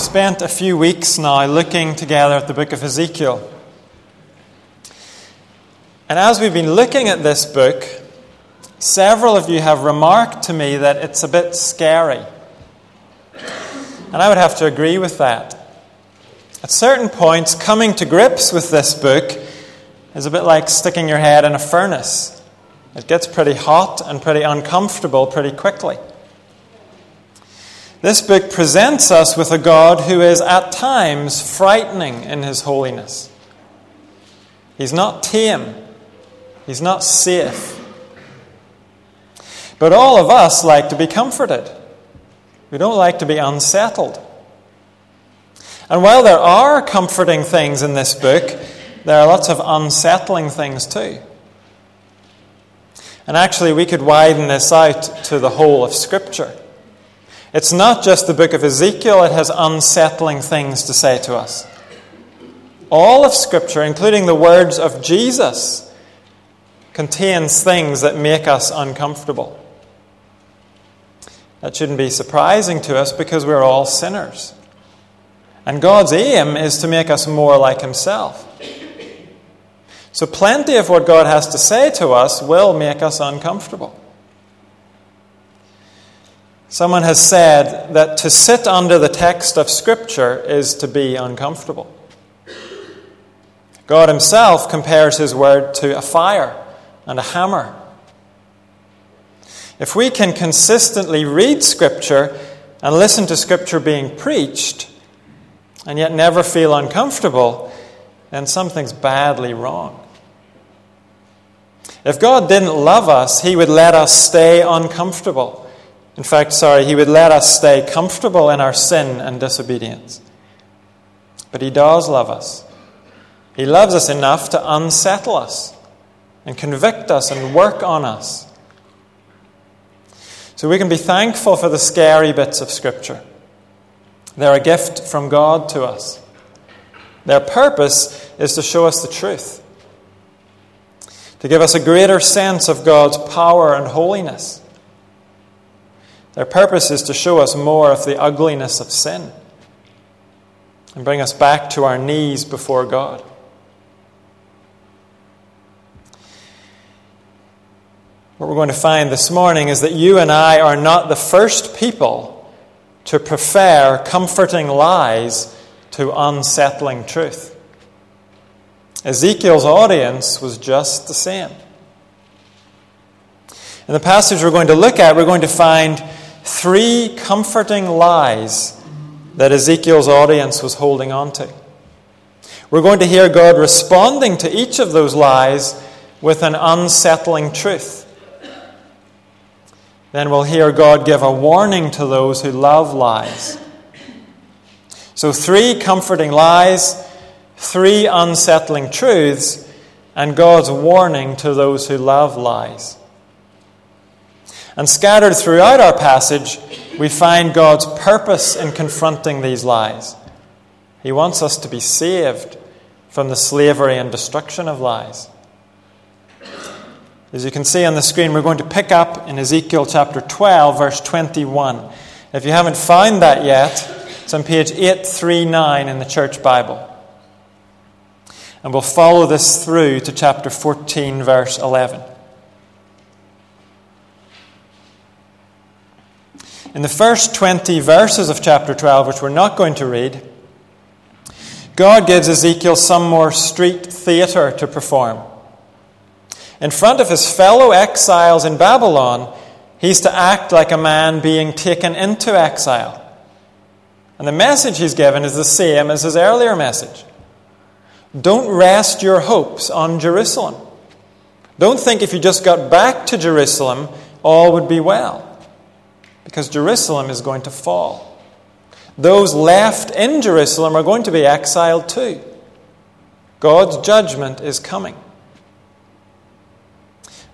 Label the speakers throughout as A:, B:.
A: spent a few weeks now looking together at the book of Ezekiel. And as we've been looking at this book, several of you have remarked to me that it's a bit scary. And I would have to agree with that. At certain points, coming to grips with this book is a bit like sticking your head in a furnace. It gets pretty hot and pretty uncomfortable pretty quickly. This book presents us with a God who is at times frightening in his holiness. He's not tame, he's not safe. But all of us like to be comforted. We don't like to be unsettled. And while there are comforting things in this book, there are lots of unsettling things too. And actually, we could widen this out to the whole of Scripture. It's not just the book of Ezekiel, it has unsettling things to say to us. All of Scripture, including the words of Jesus, contains things that make us uncomfortable. That shouldn't be surprising to us because we're all sinners. And God's aim is to make us more like Himself. So, plenty of what God has to say to us will make us uncomfortable. Someone has said that to sit under the text of Scripture is to be uncomfortable. God Himself compares His Word to a fire and a hammer. If we can consistently read Scripture and listen to Scripture being preached, and yet never feel uncomfortable, then something's badly wrong. If God didn't love us, He would let us stay uncomfortable in fact, sorry, he would let us stay comfortable in our sin and disobedience. But he does love us. He loves us enough to unsettle us and convict us and work on us. So we can be thankful for the scary bits of Scripture. They're a gift from God to us. Their purpose is to show us the truth, to give us a greater sense of God's power and holiness their purpose is to show us more of the ugliness of sin and bring us back to our knees before God. What we're going to find this morning is that you and I are not the first people to prefer comforting lies to unsettling truth. Ezekiel's audience was just the same. In the passage we're going to look at, we're going to find three comforting lies that Ezekiel's audience was holding on to. We're going to hear God responding to each of those lies with an unsettling truth. Then we'll hear God give a warning to those who love lies. So, three comforting lies, three unsettling truths, and God's warning to those who love lies. And scattered throughout our passage, we find God's purpose in confronting these lies. He wants us to be saved from the slavery and destruction of lies. As you can see on the screen, we're going to pick up in Ezekiel chapter 12, verse 21. If you haven't found that yet, it's on page 839 in the Church Bible. And we'll follow this through to chapter 14, verse 11. In the first 20 verses of chapter 12, which we're not going to read, God gives Ezekiel some more street theater to perform. In front of his fellow exiles in Babylon, he's to act like a man being taken into exile. And the message he's given is the same as his earlier message. Don't rest your hopes on Jerusalem. Don't think if you just got back to Jerusalem, all would be well because Jerusalem is going to fall. Those left in Jerusalem are going to be exiled too. God's judgment is coming.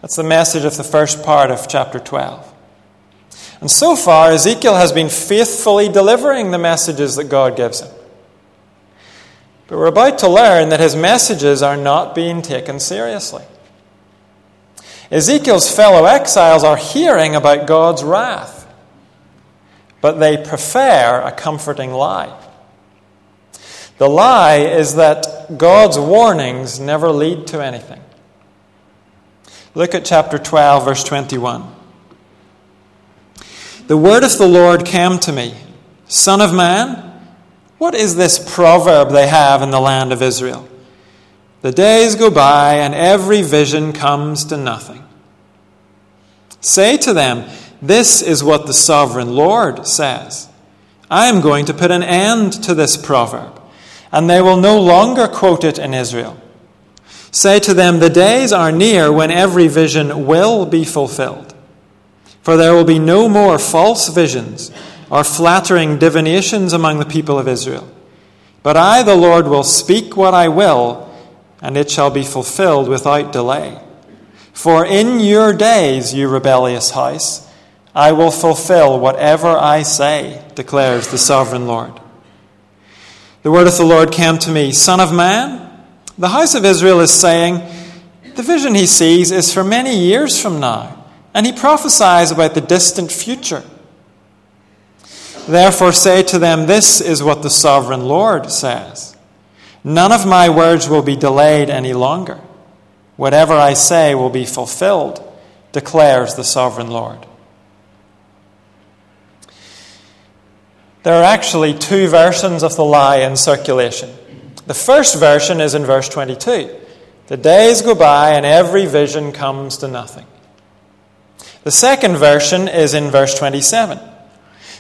A: That's the message of the first part of chapter 12. And so far, Ezekiel has been faithfully delivering the messages that God gives him. But we're about to learn that his messages are not being taken seriously. Ezekiel's fellow exiles are hearing about God's wrath but they prefer a comforting lie. The lie is that God's warnings never lead to anything. Look at chapter 12, verse 21. The word of the Lord came to me Son of man, what is this proverb they have in the land of Israel? The days go by, and every vision comes to nothing. Say to them, This is what the sovereign Lord says. I am going to put an end to this proverb, and they will no longer quote it in Israel. Say to them, The days are near when every vision will be fulfilled. For there will be no more false visions or flattering divinations among the people of Israel. But I, the Lord, will speak what I will, and it shall be fulfilled without delay. For in your days, you rebellious house, I will fulfill whatever I say, declares the sovereign Lord. The word of the Lord came to me Son of man, the house of Israel is saying, The vision he sees is for many years from now, and he prophesies about the distant future. Therefore, say to them, This is what the sovereign Lord says None of my words will be delayed any longer. Whatever I say will be fulfilled, declares the sovereign Lord. There are actually two versions of the lie in circulation. The first version is in verse 22. The days go by and every vision comes to nothing. The second version is in verse 27.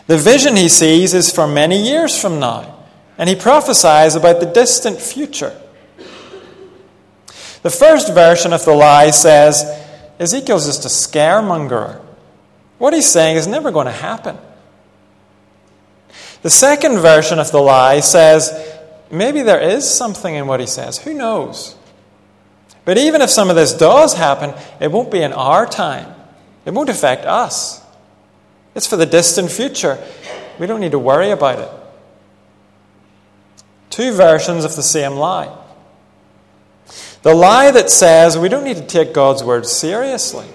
A: The vision he sees is for many years from now, and he prophesies about the distant future. The first version of the lie says Ezekiel's just a scaremonger. What he's saying is never going to happen. The second version of the lie says maybe there is something in what he says. Who knows? But even if some of this does happen, it won't be in our time, it won't affect us. It's for the distant future. We don't need to worry about it. Two versions of the same lie. The lie that says we don't need to take God's word seriously.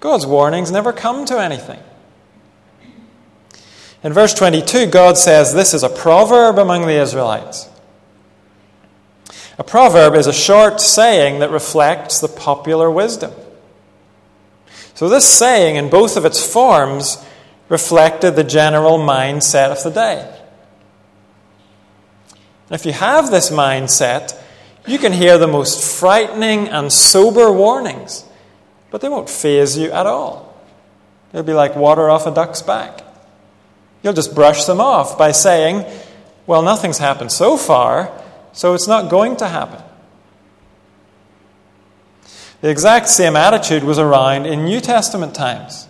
A: God's warnings never come to anything. In verse 22, God says this is a proverb among the Israelites. A proverb is a short saying that reflects the popular wisdom. So, this saying, in both of its forms, reflected the general mindset of the day. If you have this mindset, you can hear the most frightening and sober warnings, but they won't faze you at all. They'll be like water off a duck's back. You'll just brush them off by saying, Well, nothing's happened so far, so it's not going to happen. The exact same attitude was around in New Testament times.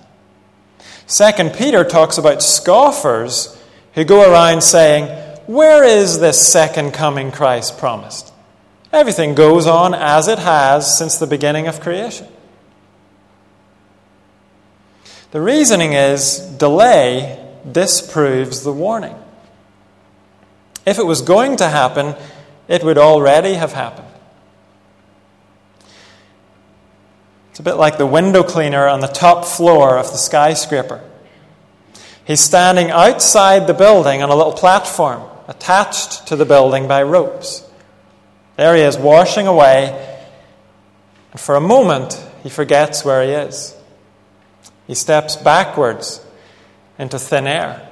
A: Second Peter talks about scoffers who go around saying, Where is this second coming Christ promised? Everything goes on as it has since the beginning of creation. The reasoning is delay disproves the warning. If it was going to happen, it would already have happened. It's a bit like the window cleaner on the top floor of the skyscraper. He's standing outside the building on a little platform attached to the building by ropes. There he is, washing away, and for a moment he forgets where he is. He steps backwards into thin air.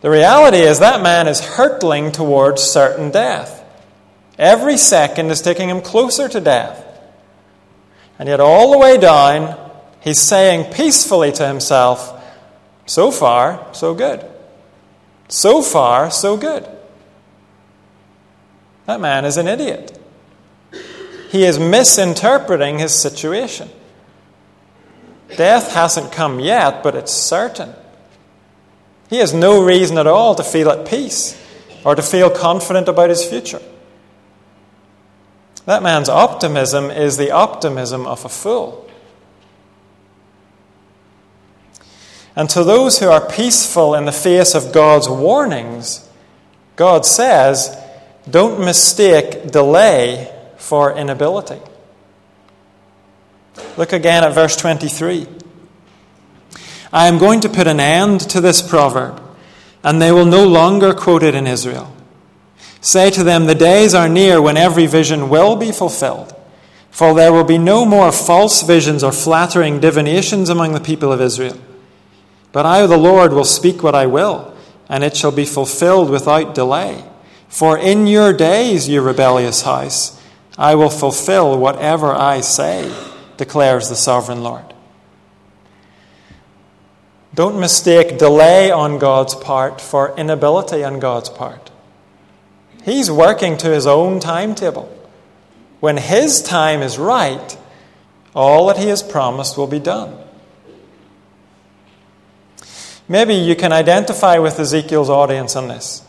A: The reality is that man is hurtling towards certain death. Every second is taking him closer to death. And yet, all the way down, he's saying peacefully to himself, So far, so good. So far, so good. That man is an idiot. He is misinterpreting his situation. Death hasn't come yet, but it's certain. He has no reason at all to feel at peace or to feel confident about his future. That man's optimism is the optimism of a fool. And to those who are peaceful in the face of God's warnings, God says, don't mistake delay for inability. Look again at verse 23. I am going to put an end to this proverb, and they will no longer quote it in Israel. Say to them, The days are near when every vision will be fulfilled. For there will be no more false visions or flattering divinations among the people of Israel. But I, the Lord, will speak what I will, and it shall be fulfilled without delay. For in your days, you rebellious house, I will fulfill whatever I say, declares the sovereign Lord. Don't mistake delay on God's part for inability on God's part. He's working to his own timetable. When his time is right, all that he has promised will be done. Maybe you can identify with Ezekiel's audience on this.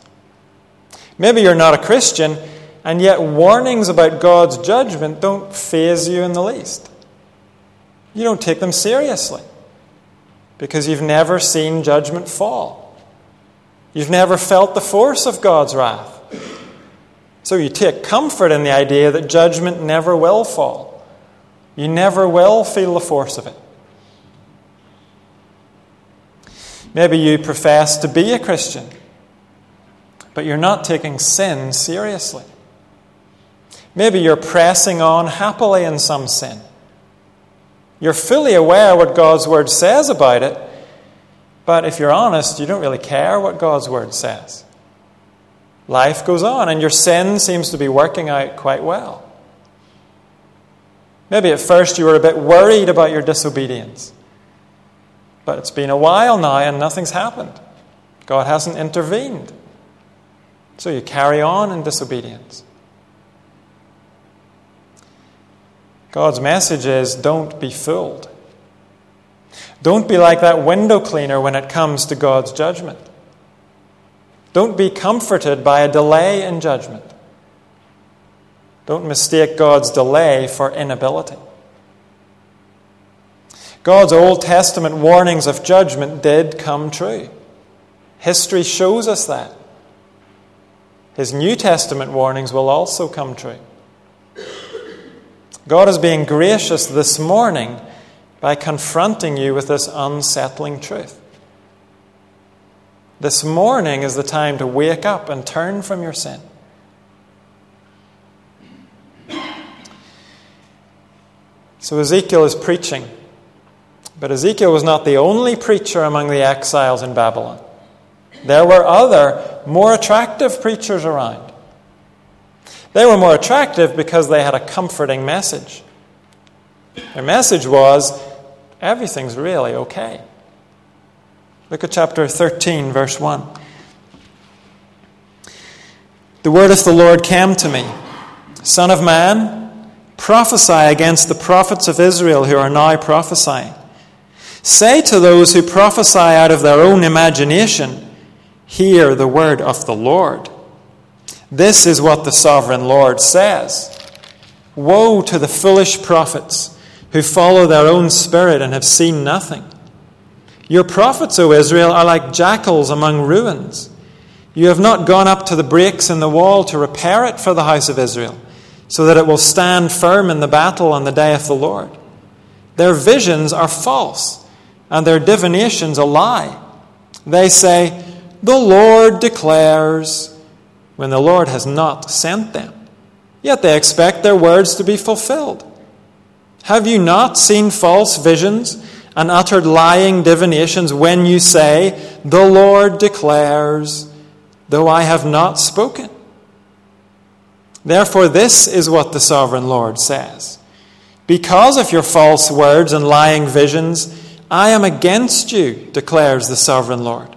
A: Maybe you're not a Christian, and yet warnings about God's judgment don't faze you in the least. You don't take them seriously because you've never seen judgment fall. You've never felt the force of God's wrath. So you take comfort in the idea that judgment never will fall. You never will feel the force of it. Maybe you profess to be a Christian, but you're not taking sin seriously. Maybe you're pressing on happily in some sin. You're fully aware what God's Word says about it, but if you're honest, you don't really care what God's Word says. Life goes on, and your sin seems to be working out quite well. Maybe at first you were a bit worried about your disobedience, but it's been a while now and nothing's happened. God hasn't intervened. So you carry on in disobedience. God's message is don't be fooled. Don't be like that window cleaner when it comes to God's judgment. Don't be comforted by a delay in judgment. Don't mistake God's delay for inability. God's Old Testament warnings of judgment did come true. History shows us that. His New Testament warnings will also come true. God is being gracious this morning by confronting you with this unsettling truth. This morning is the time to wake up and turn from your sin. So Ezekiel is preaching. But Ezekiel was not the only preacher among the exiles in Babylon. There were other, more attractive preachers around. They were more attractive because they had a comforting message. Their message was everything's really okay. Look at chapter 13, verse 1. The word of the Lord came to me Son of man, prophesy against the prophets of Israel who are now prophesying. Say to those who prophesy out of their own imagination, Hear the word of the Lord. This is what the sovereign Lord says Woe to the foolish prophets who follow their own spirit and have seen nothing. Your prophets, O Israel, are like jackals among ruins. You have not gone up to the breaks in the wall to repair it for the house of Israel, so that it will stand firm in the battle on the day of the Lord. Their visions are false, and their divinations a lie. They say, The Lord declares when the Lord has not sent them. Yet they expect their words to be fulfilled. Have you not seen false visions and uttered lying divinations when you say, The Lord declares, though I have not spoken? Therefore, this is what the sovereign Lord says Because of your false words and lying visions, I am against you, declares the sovereign Lord.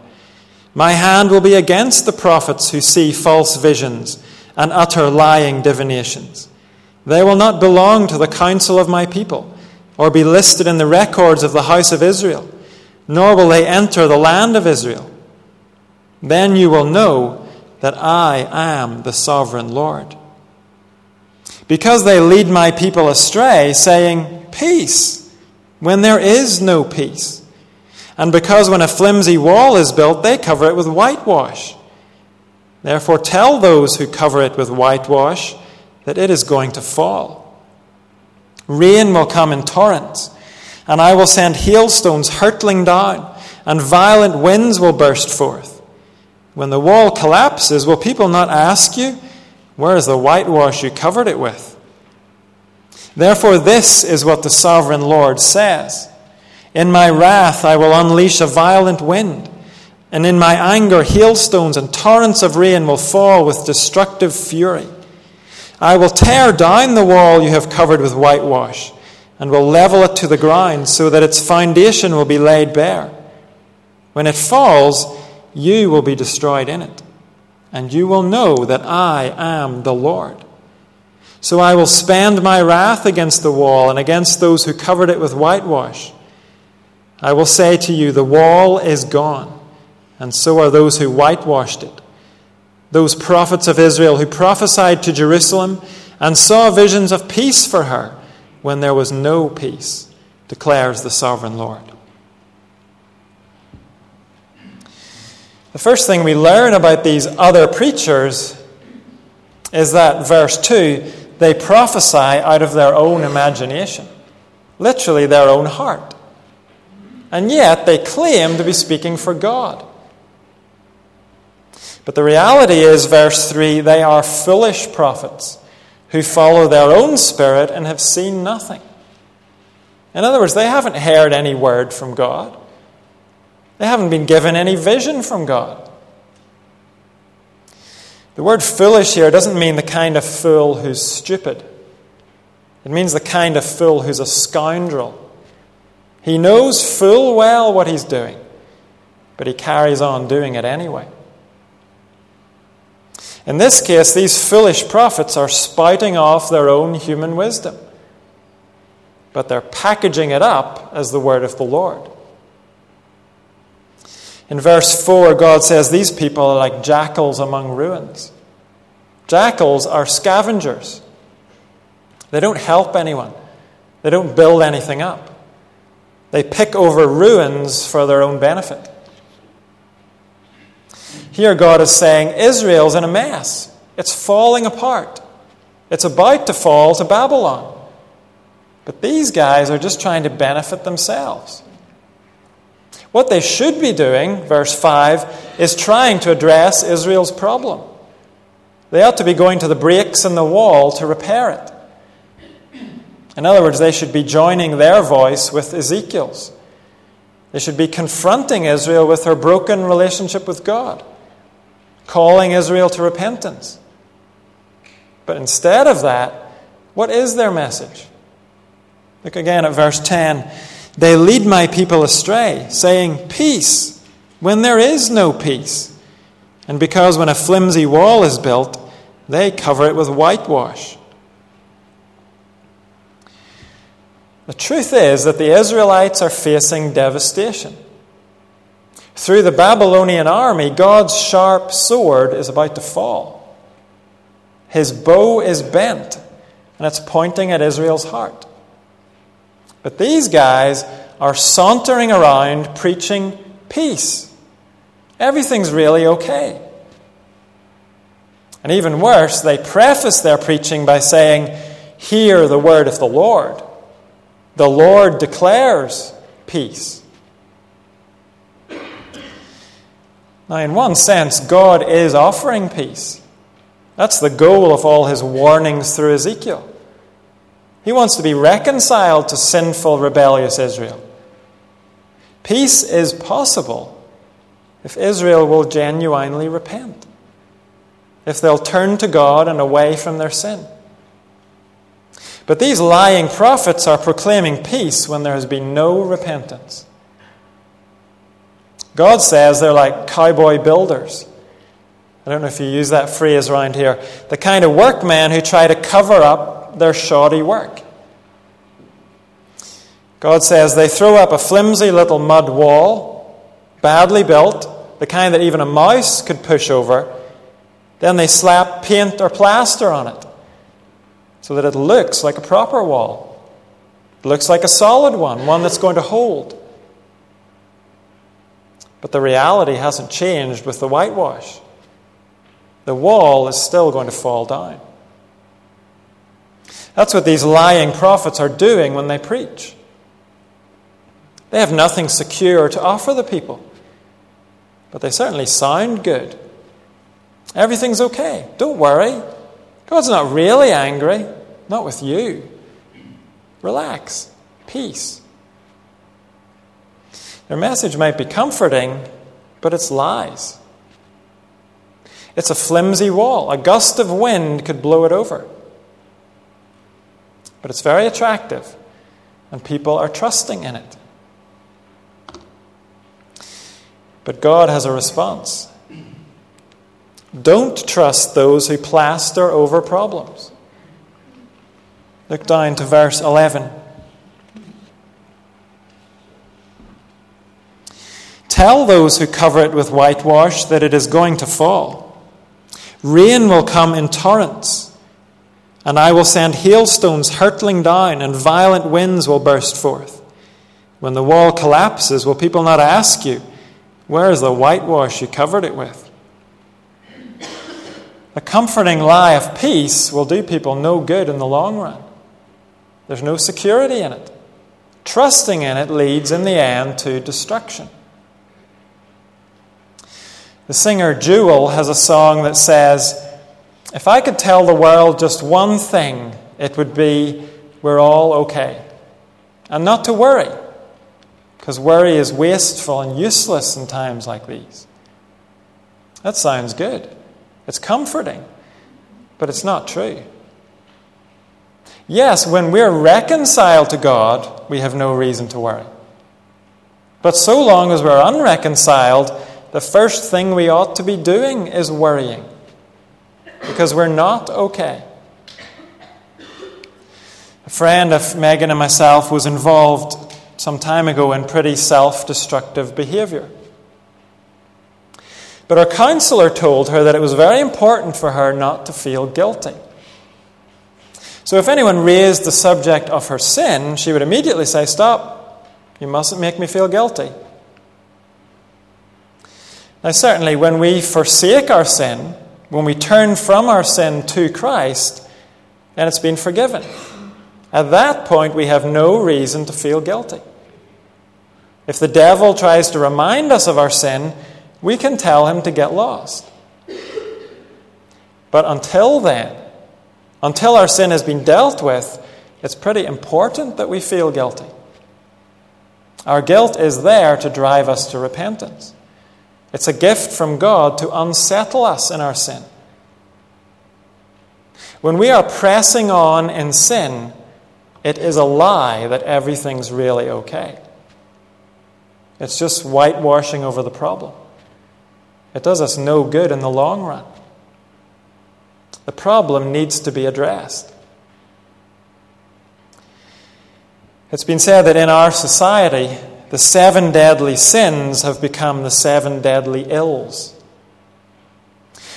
A: My hand will be against the prophets who see false visions and utter lying divinations. They will not belong to the council of my people, or be listed in the records of the house of Israel, nor will they enter the land of Israel. Then you will know that I am the sovereign Lord. Because they lead my people astray, saying, Peace, when there is no peace and because when a flimsy wall is built, they cover it with whitewash. Therefore, tell those who cover it with whitewash that it is going to fall. Rain will come in torrents, and I will send hailstones hurtling down, and violent winds will burst forth. When the wall collapses, will people not ask you, Where is the whitewash you covered it with? Therefore, this is what the sovereign Lord says In my wrath, I will unleash a violent wind, and in my anger, hailstones and torrents of rain will fall with destructive fury. I will tear down the wall you have covered with whitewash, and will level it to the ground, so that its foundation will be laid bare. When it falls, you will be destroyed in it, and you will know that I am the Lord. So I will spend my wrath against the wall and against those who covered it with whitewash. I will say to you, The wall is gone, and so are those who whitewashed it. Those prophets of Israel who prophesied to Jerusalem and saw visions of peace for her when there was no peace, declares the sovereign Lord. The first thing we learn about these other preachers is that, verse 2, they prophesy out of their own imagination, literally their own heart. And yet they claim to be speaking for God. But the reality is, verse 3, they are foolish prophets who follow their own spirit and have seen nothing. In other words, they haven't heard any word from God, they haven't been given any vision from God. The word foolish here doesn't mean the kind of fool who's stupid. It means the kind of fool who's a scoundrel. He knows full well what he's doing, but he carries on doing it anyway. In this case, these foolish prophets are spouting off their own human wisdom, but they're packaging it up as the word of the Lord. In verse 4, God says these people are like jackals among ruins. Jackals are scavengers. They don't help anyone, they don't build anything up. They pick over ruins for their own benefit. Here, God is saying Israel's in a mess. It's falling apart. It's about to fall to Babylon. But these guys are just trying to benefit themselves. What they should be doing, verse 5, is trying to address Israel's problem. They ought to be going to the breaks in the wall to repair it. In other words, they should be joining their voice with Ezekiel's. They should be confronting Israel with her broken relationship with God, calling Israel to repentance. But instead of that, what is their message? Look again at verse 10. They lead my people astray, saying, Peace, when there is no peace. And because when a flimsy wall is built, they cover it with whitewash. The truth is that the Israelites are facing devastation. Through the Babylonian army, God's sharp sword is about to fall. His bow is bent, and it's pointing at Israel's heart. But these guys are sauntering around preaching peace. Everything's really okay. And even worse, they preface their preaching by saying, Hear the word of the Lord. The Lord declares peace. Now, in one sense, God is offering peace. That's the goal of all his warnings through Ezekiel. He wants to be reconciled to sinful, rebellious Israel. Peace is possible if Israel will genuinely repent, if they'll turn to God and away from their sin. But these lying prophets are proclaiming peace when there has been no repentance. God says they're like cowboy builders. I don't know if you use that phrase around here. The kind of workmen who try to cover up their shoddy work. God says they throw up a flimsy little mud wall, badly built, the kind that even a mouse could push over. Then they slap paint or plaster on it so that it looks like a proper wall. It looks like a solid one, one that's going to hold. But the reality hasn't changed with the whitewash. The wall is still going to fall down. That's what these lying prophets are doing when they preach. They have nothing secure to offer the people, but they certainly sound good. Everything's okay. Don't worry. God's not really angry, not with you. Relax. Peace. Their message might be comforting, but it's lies. It's a flimsy wall. A gust of wind could blow it over. But it's very attractive, and people are trusting in it. But God has a response. Don't trust those who plaster over problems. Look down to verse 11. Tell those who cover it with whitewash that it is going to fall. Rain will come in torrents, and I will send hailstones hurtling down, and violent winds will burst forth. When the wall collapses, will people not ask you, Where is the whitewash you covered it with? The comforting lie of peace will do people no good in the long run. There's no security in it. Trusting in it leads in the end to destruction. The singer Jewel has a song that says, If I could tell the world just one thing, it would be, We're all okay. And not to worry, because worry is wasteful and useless in times like these. That sounds good. It's comforting, but it's not true. Yes, when we're reconciled to God, we have no reason to worry. But so long as we're unreconciled, the first thing we ought to be doing is worrying because we're not okay. A friend of Megan and myself was involved some time ago in pretty self destructive behavior. But her counselor told her that it was very important for her not to feel guilty. So if anyone raised the subject of her sin, she would immediately say, Stop, you mustn't make me feel guilty. Now, certainly, when we forsake our sin, when we turn from our sin to Christ, then it's been forgiven. At that point, we have no reason to feel guilty. If the devil tries to remind us of our sin, we can tell him to get lost. But until then, until our sin has been dealt with, it's pretty important that we feel guilty. Our guilt is there to drive us to repentance. It's a gift from God to unsettle us in our sin. When we are pressing on in sin, it is a lie that everything's really okay. It's just whitewashing over the problem. It does us no good in the long run. The problem needs to be addressed. It's been said that in our society, the seven deadly sins have become the seven deadly ills.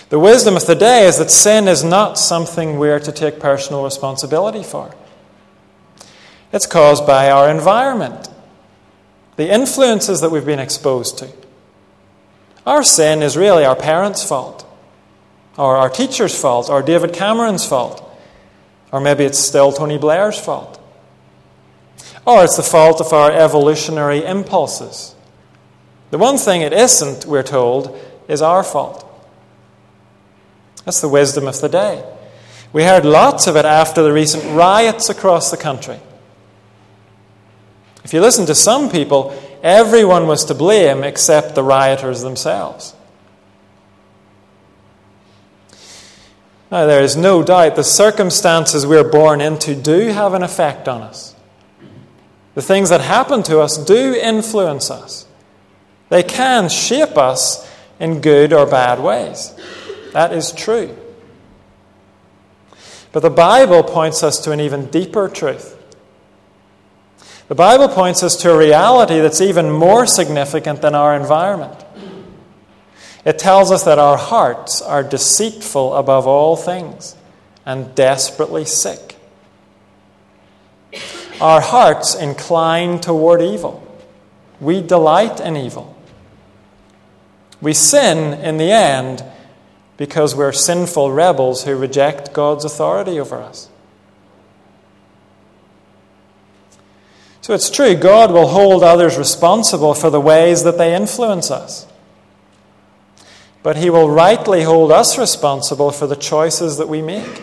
A: The wisdom of the day is that sin is not something we're to take personal responsibility for. It's caused by our environment, the influences that we've been exposed to. Our sin is really our parents' fault or our teacher's fault, or David Cameron's fault, or maybe it's still Tony Blair's fault. Or it's the fault of our evolutionary impulses. The one thing it isn't, we're told, is our fault. That's the wisdom of the day. We heard lots of it after the recent riots across the country. If you listen to some people, everyone was to blame except the rioters themselves. Now, there is no doubt the circumstances we're born into do have an effect on us. The things that happen to us do influence us. They can shape us in good or bad ways. That is true. But the Bible points us to an even deeper truth. The Bible points us to a reality that's even more significant than our environment. It tells us that our hearts are deceitful above all things and desperately sick. Our hearts incline toward evil. We delight in evil. We sin in the end because we're sinful rebels who reject God's authority over us. So it's true, God will hold others responsible for the ways that they influence us. but He will rightly hold us responsible for the choices that we make.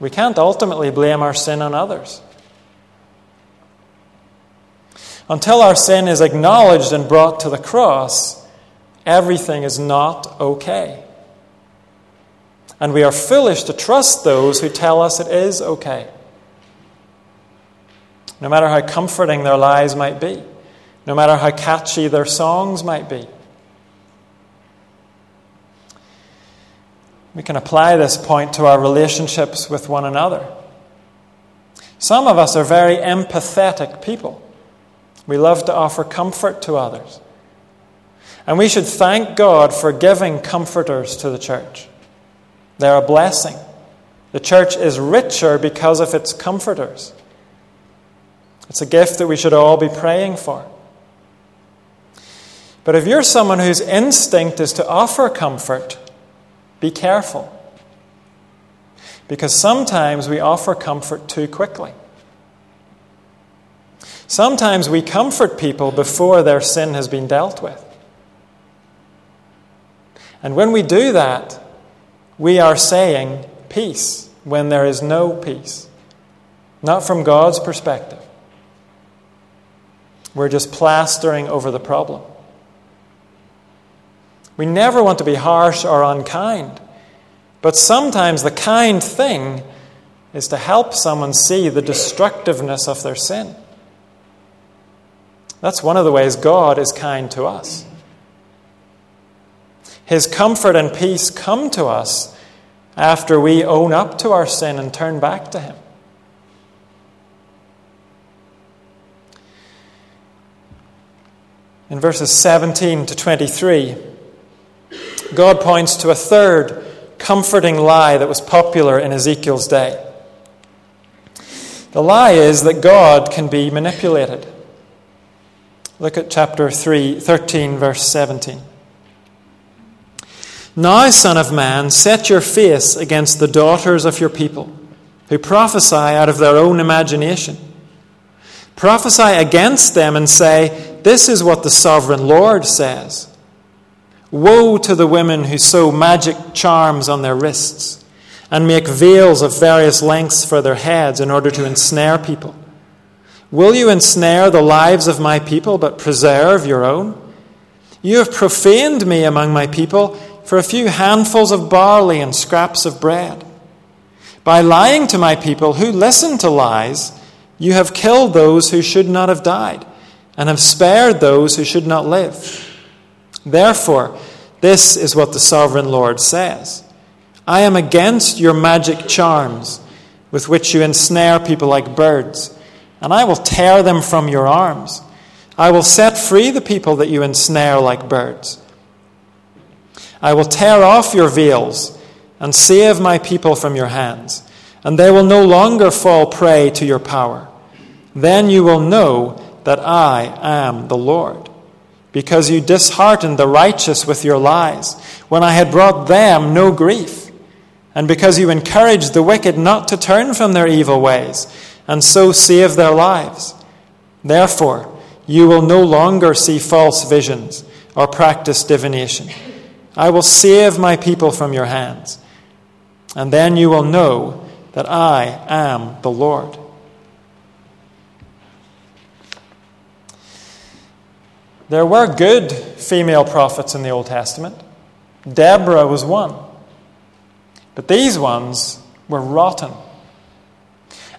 A: We can't ultimately blame our sin on others. Until our sin is acknowledged and brought to the cross, everything is not okay. And we are foolish to trust those who tell us it is okay. No matter how comforting their lies might be, no matter how catchy their songs might be. We can apply this point to our relationships with one another. Some of us are very empathetic people. We love to offer comfort to others. And we should thank God for giving comforters to the church. They're a blessing. The church is richer because of its comforters. It's a gift that we should all be praying for. But if you're someone whose instinct is to offer comfort, be careful. Because sometimes we offer comfort too quickly. Sometimes we comfort people before their sin has been dealt with. And when we do that, we are saying peace when there is no peace. Not from God's perspective. We're just plastering over the problem. We never want to be harsh or unkind, but sometimes the kind thing is to help someone see the destructiveness of their sin. That's one of the ways God is kind to us. His comfort and peace come to us after we own up to our sin and turn back to Him. In verses 17 to 23, God points to a third comforting lie that was popular in Ezekiel's day. The lie is that God can be manipulated. Look at chapter 3, 13, verse 17. Now, Son of Man, set your face against the daughters of your people, who prophesy out of their own imagination. Prophesy against them and say, This is what the sovereign Lord says. Woe to the women who sew magic charms on their wrists and make veils of various lengths for their heads in order to ensnare people. Will you ensnare the lives of my people but preserve your own? You have profaned me among my people for a few handfuls of barley and scraps of bread. By lying to my people who listen to lies, you have killed those who should not have died, and have spared those who should not live. Therefore, this is what the sovereign Lord says I am against your magic charms with which you ensnare people like birds and I will tear them from your arms. I will set free the people that you ensnare like birds. I will tear off your veils and save my people from your hands, and they will no longer fall prey to your power. Then you will know that I am the Lord, because you disheartened the righteous with your lies, when I had brought them no grief, and because you encouraged the wicked not to turn from their evil ways and so save their lives. Therefore, you will no longer see false visions or practice divination. I will save my people from your hands, and then you will know that I am the Lord. There were good female prophets in the Old Testament. Deborah was one. But these ones were rotten.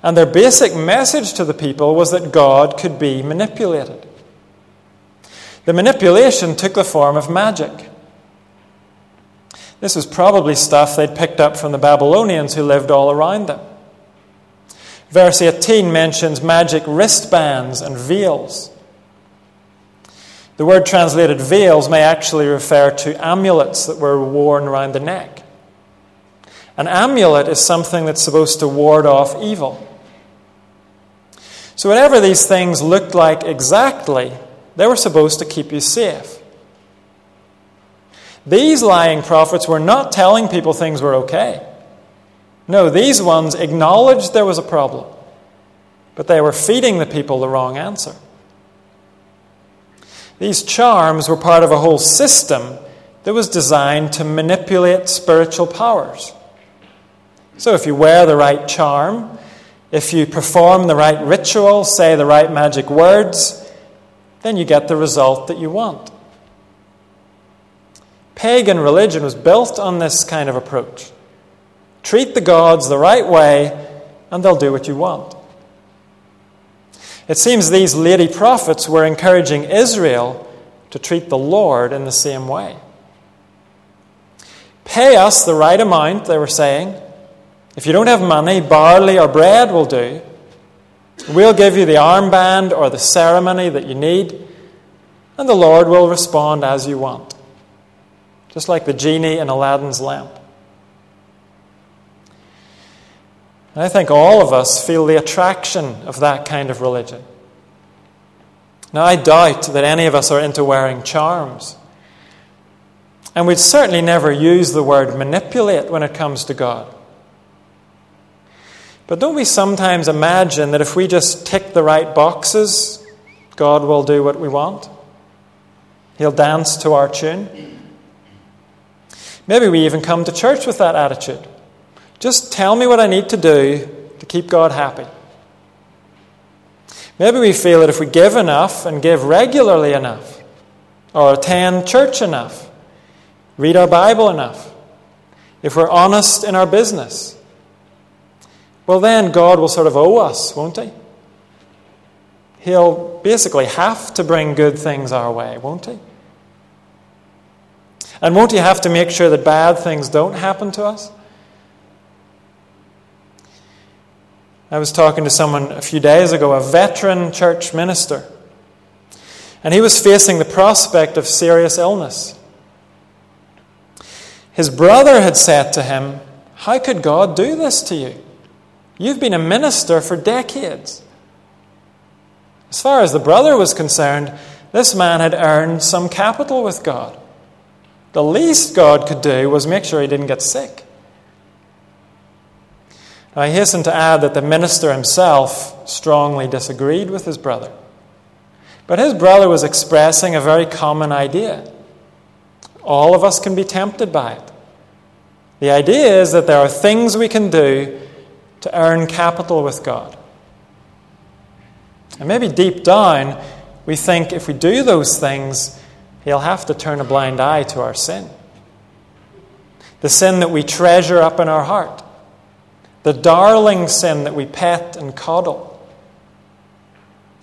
A: And their basic message to the people was that God could be manipulated. The manipulation took the form of magic. This was probably stuff they'd picked up from the Babylonians who lived all around them. Verse 18 mentions magic wristbands and veils. The word translated veils may actually refer to amulets that were worn around the neck. An amulet is something that's supposed to ward off evil. So, whatever these things looked like exactly, they were supposed to keep you safe. These lying prophets were not telling people things were okay. No, these ones acknowledged there was a problem, but they were feeding the people the wrong answer. These charms were part of a whole system that was designed to manipulate spiritual powers. So if you wear the right charm, if you perform the right ritual, say the right magic words, then you get the result that you want. Pagan religion was built on this kind of approach. Treat the gods the right way, and they'll do what you want. It seems these lady prophets were encouraging Israel to treat the Lord in the same way. Pay us the right amount, they were saying. If you don't have money, barley or bread will do. We'll give you the armband or the ceremony that you need, and the Lord will respond as you want. Just like the genie in Aladdin's lamp. And I think all of us feel the attraction of that kind of religion. Now, I doubt that any of us are into wearing charms. And we'd certainly never use the word manipulate when it comes to God. But don't we sometimes imagine that if we just tick the right boxes, God will do what we want? He'll dance to our tune? Maybe we even come to church with that attitude. Just tell me what I need to do to keep God happy. Maybe we feel that if we give enough and give regularly enough, or attend church enough, read our Bible enough, if we're honest in our business, well, then God will sort of owe us, won't He? He'll basically have to bring good things our way, won't He? And won't He have to make sure that bad things don't happen to us? I was talking to someone a few days ago, a veteran church minister, and he was facing the prospect of serious illness. His brother had said to him, How could God do this to you? You've been a minister for decades. As far as the brother was concerned, this man had earned some capital with God. The least God could do was make sure he didn't get sick. I hasten to add that the minister himself strongly disagreed with his brother. But his brother was expressing a very common idea. All of us can be tempted by it. The idea is that there are things we can do to earn capital with God. And maybe deep down, we think if we do those things, He'll have to turn a blind eye to our sin. The sin that we treasure up in our heart the darling sin that we pet and coddle,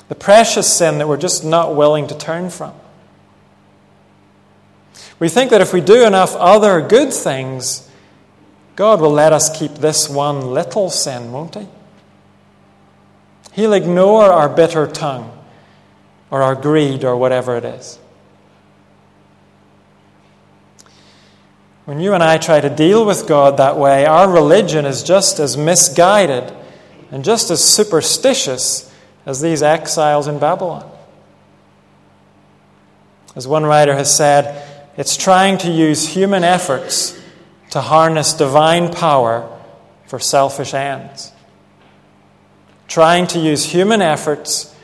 A: the precious sin that we're just not willing to turn from. We think that if we do enough other good things, God will let us keep this one little sin, won't He? He'll ignore our bitter tongue or our greed or whatever it is. When you and I try to deal with God that way, our religion is just as misguided and just as superstitious as these exiles in Babylon. As one writer has said, it's trying to use human efforts to harness divine power for selfish ends. Trying to use human efforts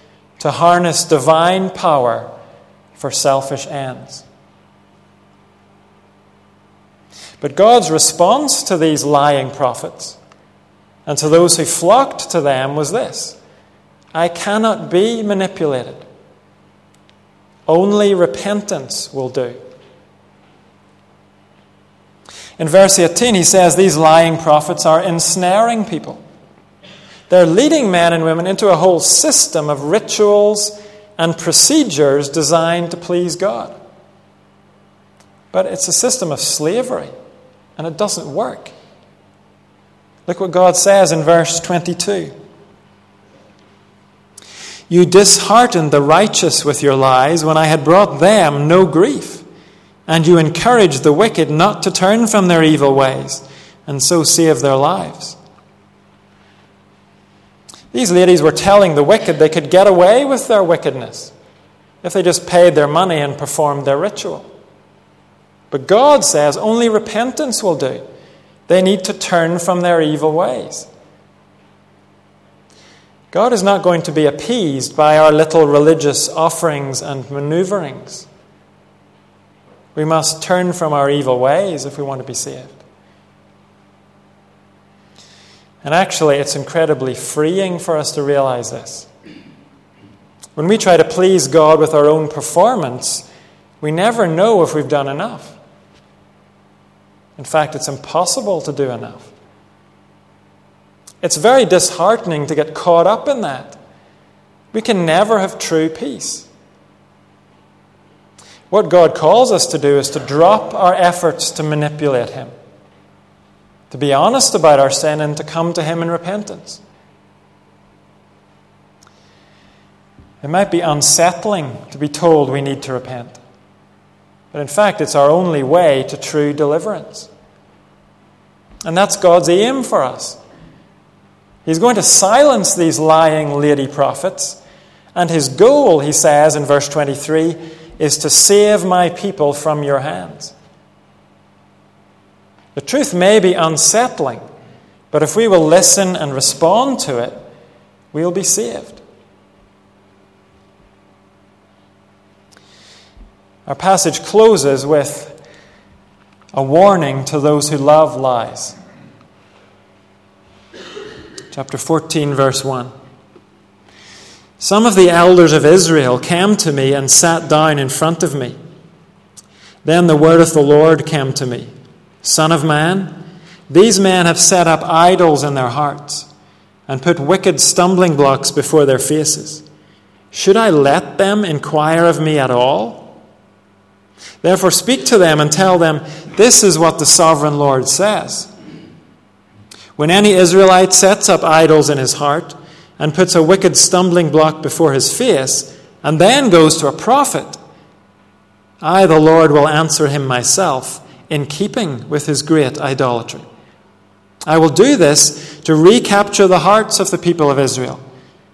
A: to harness divine power for selfish ends. But God's response to these lying prophets and to those who flocked to them was this I cannot be manipulated. Only repentance will do. In verse 18, he says these lying prophets are ensnaring people. They're leading men and women into a whole system of rituals and procedures designed to please God. But it's a system of slavery and it doesn't work. Look what God says in verse 22. You disheartened the righteous with your lies when I had brought them no grief, and you encouraged the wicked not to turn from their evil ways and so save their lives. These ladies were telling the wicked they could get away with their wickedness if they just paid their money and performed their ritual. But God says only repentance will do. They need to turn from their evil ways. God is not going to be appeased by our little religious offerings and maneuverings. We must turn from our evil ways if we want to be saved. And actually, it's incredibly freeing for us to realize this. When we try to please God with our own performance, we never know if we've done enough. In fact, it's impossible to do enough. It's very disheartening to get caught up in that. We can never have true peace. What God calls us to do is to drop our efforts to manipulate Him, to be honest about our sin, and to come to Him in repentance. It might be unsettling to be told we need to repent, but in fact, it's our only way to true deliverance. And that's God's aim for us. He's going to silence these lying lady prophets. And his goal, he says in verse 23, is to save my people from your hands. The truth may be unsettling, but if we will listen and respond to it, we'll be saved. Our passage closes with a warning to those who love lies chapter 14, verse 1. Some of the elders of Israel came to me and sat down in front of me. Then the word of the Lord came to me Son of man, these men have set up idols in their hearts and put wicked stumbling blocks before their faces. Should I let them inquire of me at all? Therefore, speak to them and tell them, This is what the sovereign Lord says. When any Israelite sets up idols in his heart and puts a wicked stumbling block before his face, and then goes to a prophet, I, the Lord, will answer him myself in keeping with his great idolatry. I will do this to recapture the hearts of the people of Israel,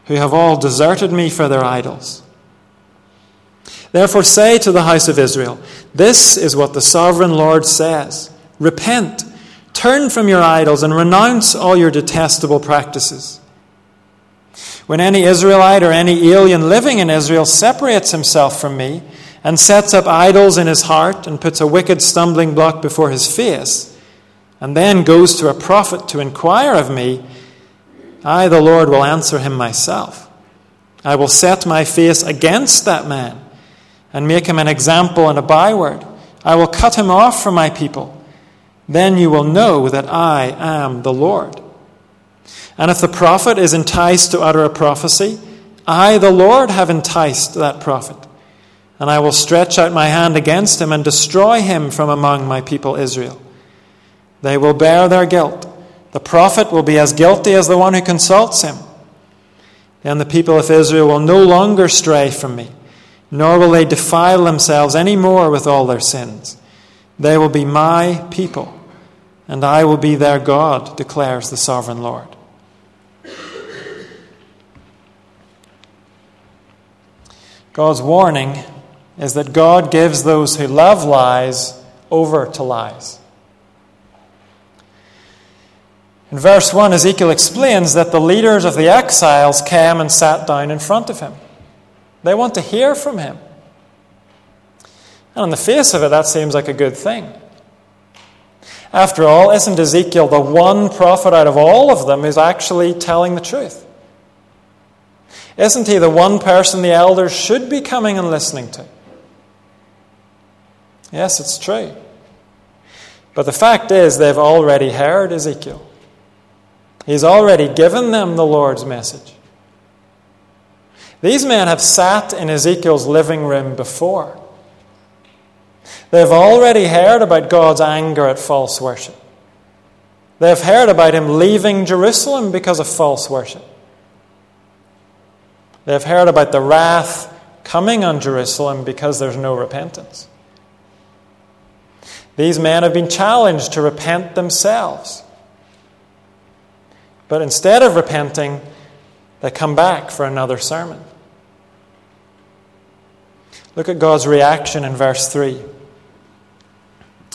A: who have all deserted me for their idols. Therefore, say to the house of Israel, This is what the sovereign Lord says Repent Turn from your idols and renounce all your detestable practices. When any Israelite or any alien living in Israel separates himself from me and sets up idols in his heart and puts a wicked stumbling block before his face, and then goes to a prophet to inquire of me, I, the Lord, will answer him myself. I will set my face against that man and make him an example and a byword. I will cut him off from my people then you will know that I am the Lord. And if the prophet is enticed to utter a prophecy, I, the Lord, have enticed that prophet. And I will stretch out my hand against him and destroy him from among my people Israel. They will bear their guilt. The prophet will be as guilty as the one who consults him. Then the people of Israel will no longer stray from me, nor will they defile themselves any more with all their sins. They will be my people and I will be their God, declares the sovereign Lord. God's warning is that God gives those who love lies over to lies. In verse 1, Ezekiel explains that the leaders of the exiles came and sat down in front of him. They want to hear from him. And on the face of it, that seems like a good thing. After all, isn't Ezekiel the one prophet out of all of them who's actually telling the truth? Isn't he the one person the elders should be coming and listening to? Yes, it's true. But the fact is, they've already heard Ezekiel. He's already given them the Lord's message. These men have sat in Ezekiel's living room before. They've already heard about God's anger at false worship. They've heard about him leaving Jerusalem because of false worship. They've heard about the wrath coming on Jerusalem because there's no repentance. These men have been challenged to repent themselves. But instead of repenting, they come back for another sermon. Look at God's reaction in verse 3.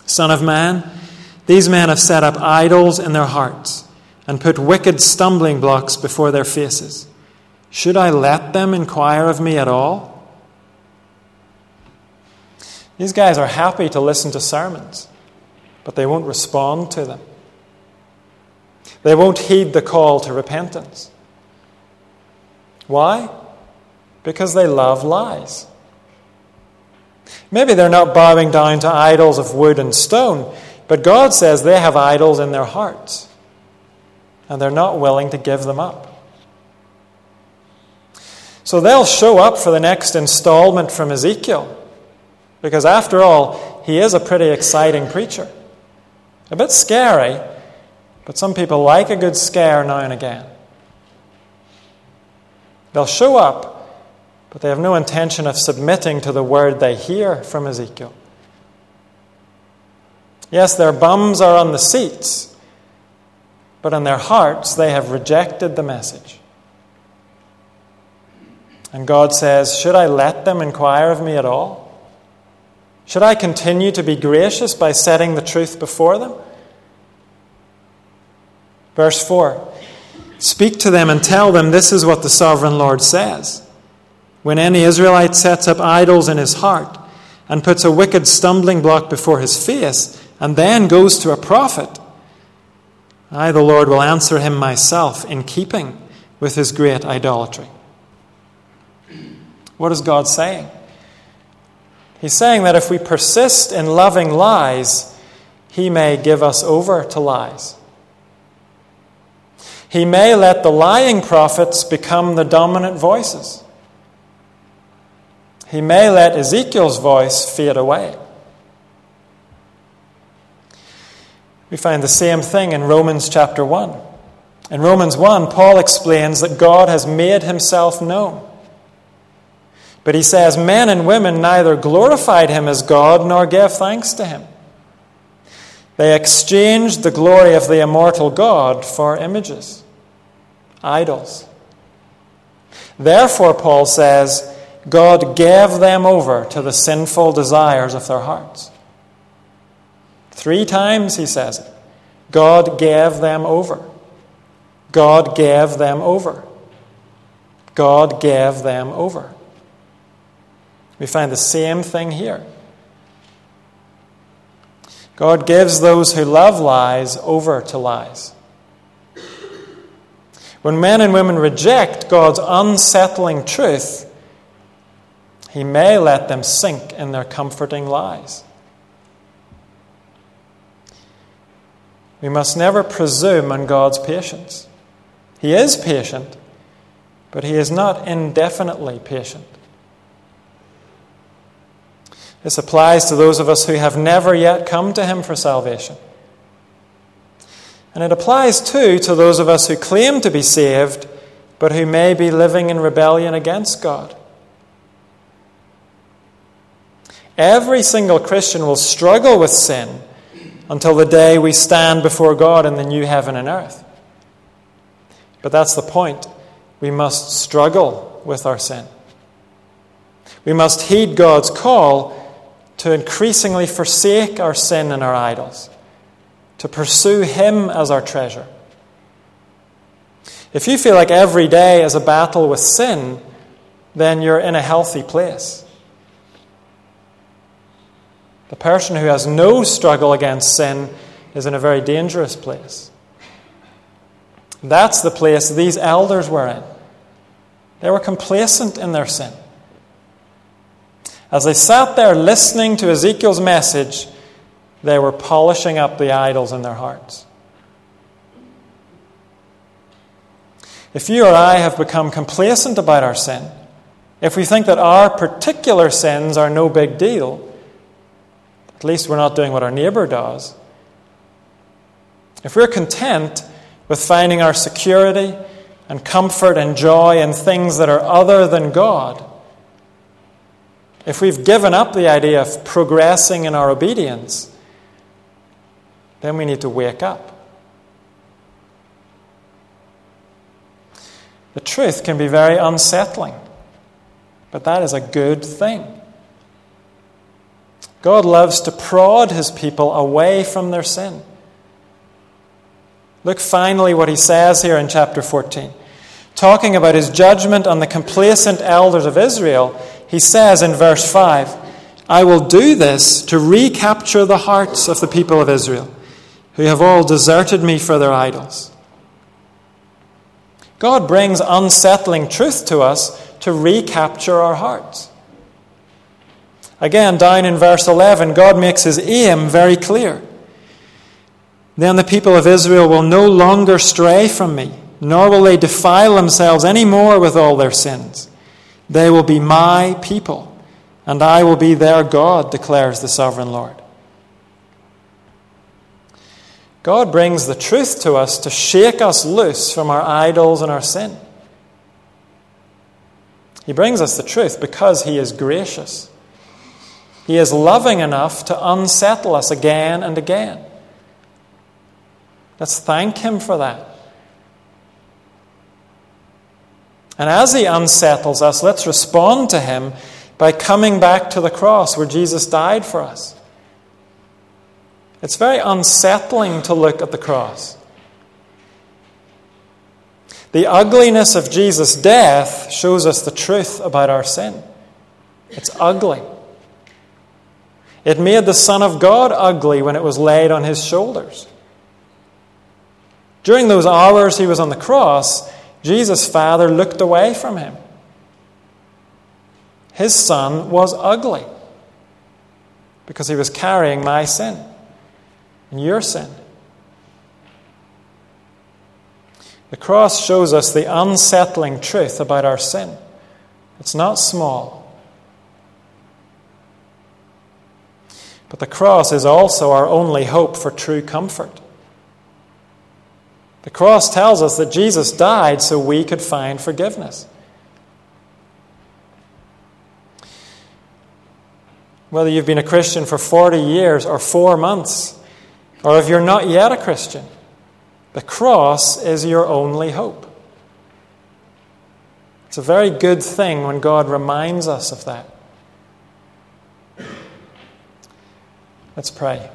A: Son of man, these men have set up idols in their hearts and put wicked stumbling blocks before their faces. Should I let them inquire of me at all? These guys are happy to listen to sermons, but they won't respond to them. They won't heed the call to repentance. Why? Because they love lies. Maybe they're not bowing down to idols of wood and stone, but God says they have idols in their hearts, and they're not willing to give them up. So they'll show up for the next installment from Ezekiel, because after all, he is a pretty exciting preacher. A bit scary, but some people like a good scare now and again. They'll show up, but they have no intention of submitting to the word they hear from Ezekiel. Yes, their bums are on the seats, but in their hearts they have rejected the message. And God says, Should I let them inquire of me at all? Should I continue to be gracious by setting the truth before them? Verse 4 Speak to them and tell them this is what the sovereign Lord says. When any Israelite sets up idols in his heart and puts a wicked stumbling block before his face and then goes to a prophet, I, the Lord, will answer him myself in keeping with his great idolatry. What is God saying? He's saying that if we persist in loving lies, he may give us over to lies. He may let the lying prophets become the dominant voices. He may let Ezekiel's voice fade away. We find the same thing in Romans chapter 1. In Romans 1, Paul explains that God has made himself known. But he says, Men and women neither glorified him as God nor gave thanks to him. They exchanged the glory of the immortal God for images, idols. Therefore, Paul says, God gave them over to the sinful desires of their hearts. Three times he says it. God gave them over. God gave them over. God gave them over. We find the same thing here. God gives those who love lies over to lies. When men and women reject God's unsettling truth, He may let them sink in their comforting lies. We must never presume on God's patience. He is patient, but He is not indefinitely patient. This applies to those of us who have never yet come to Him for salvation. And it applies too to those of us who claim to be saved, but who may be living in rebellion against God. Every single Christian will struggle with sin until the day we stand before God in the new heaven and earth. But that's the point. We must struggle with our sin. We must heed God's call to increasingly forsake our sin and our idols, to pursue Him as our treasure. If you feel like every day is a battle with sin, then you're in a healthy place. The person who has no struggle against sin is in a very dangerous place. That's the place these elders were in. They were complacent in their sin. As they sat there listening to Ezekiel's message, they were polishing up the idols in their hearts. If you or I have become complacent about our sin, if we think that our particular sins are no big deal, at least we're not doing what our neighbor does. If we're content with finding our security and comfort and joy in things that are other than God, if we've given up the idea of progressing in our obedience, then we need to wake up. The truth can be very unsettling, but that is a good thing. God loves to prod his people away from their sin. Look finally what he says here in chapter 14. Talking about his judgment on the complacent elders of Israel, he says in verse 5 I will do this to recapture the hearts of the people of Israel, who have all deserted me for their idols. God brings unsettling truth to us to recapture our hearts. Again, down in verse 11, God makes his aim very clear. Then the people of Israel will no longer stray from me, nor will they defile themselves any more with all their sins. They will be my people, and I will be their God, declares the sovereign Lord. God brings the truth to us to shake us loose from our idols and our sin. He brings us the truth because He is gracious. He is loving enough to unsettle us again and again. Let's thank Him for that. And as He unsettles us, let's respond to Him by coming back to the cross where Jesus died for us. It's very unsettling to look at the cross. The ugliness of Jesus' death shows us the truth about our sin. It's ugly. It made the Son of God ugly when it was laid on his shoulders. During those hours he was on the cross, Jesus' Father looked away from him. His Son was ugly because he was carrying my sin and your sin. The cross shows us the unsettling truth about our sin. It's not small. But the cross is also our only hope for true comfort. The cross tells us that Jesus died so we could find forgiveness. Whether you've been a Christian for 40 years or four months, or if you're not yet a Christian, the cross is your only hope. It's a very good thing when God reminds us of that. Let's pray.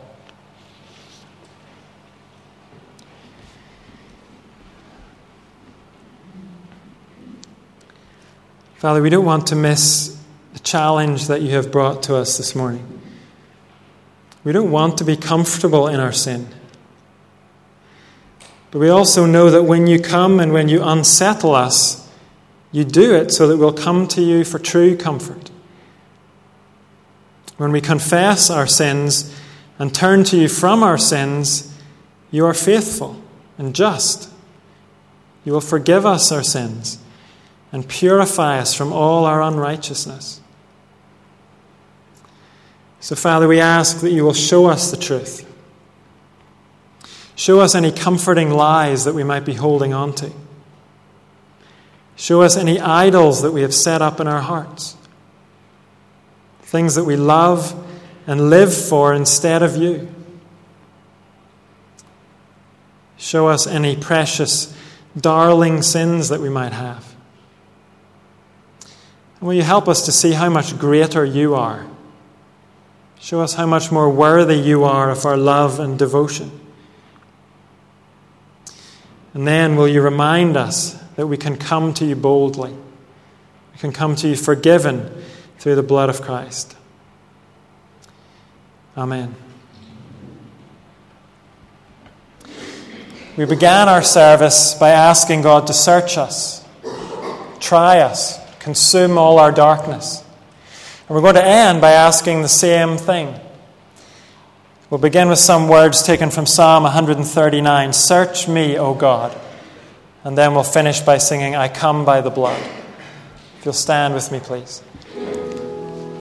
A: Father, we don't want to miss the challenge that you have brought to us this morning. We don't want to be comfortable in our sin. But we also know that when you come and when you unsettle us, you do it so that we'll come to you for true comfort. When we confess our sins and turn to you from our sins, you are faithful and just. You will forgive us our sins and purify us from all our unrighteousness. So, Father, we ask that you will show us the truth. Show us any comforting lies that we might be holding on to. Show us any idols that we have set up in our hearts. Things that we love and live for instead of you. Show us any precious, darling sins that we might have. And will you help us to see how much greater you are? Show us how much more worthy you are of our love and devotion. And then will you remind us that we can come to you boldly? We can come to you forgiven through the blood of Christ. Amen. We began our service by asking God to search us, try us, consume all our darkness. And we're going to end by asking the same thing. We'll begin with some words taken from Psalm 139 Search me, O God. And then we'll finish by singing, I come by the blood. If you'll stand with me, please.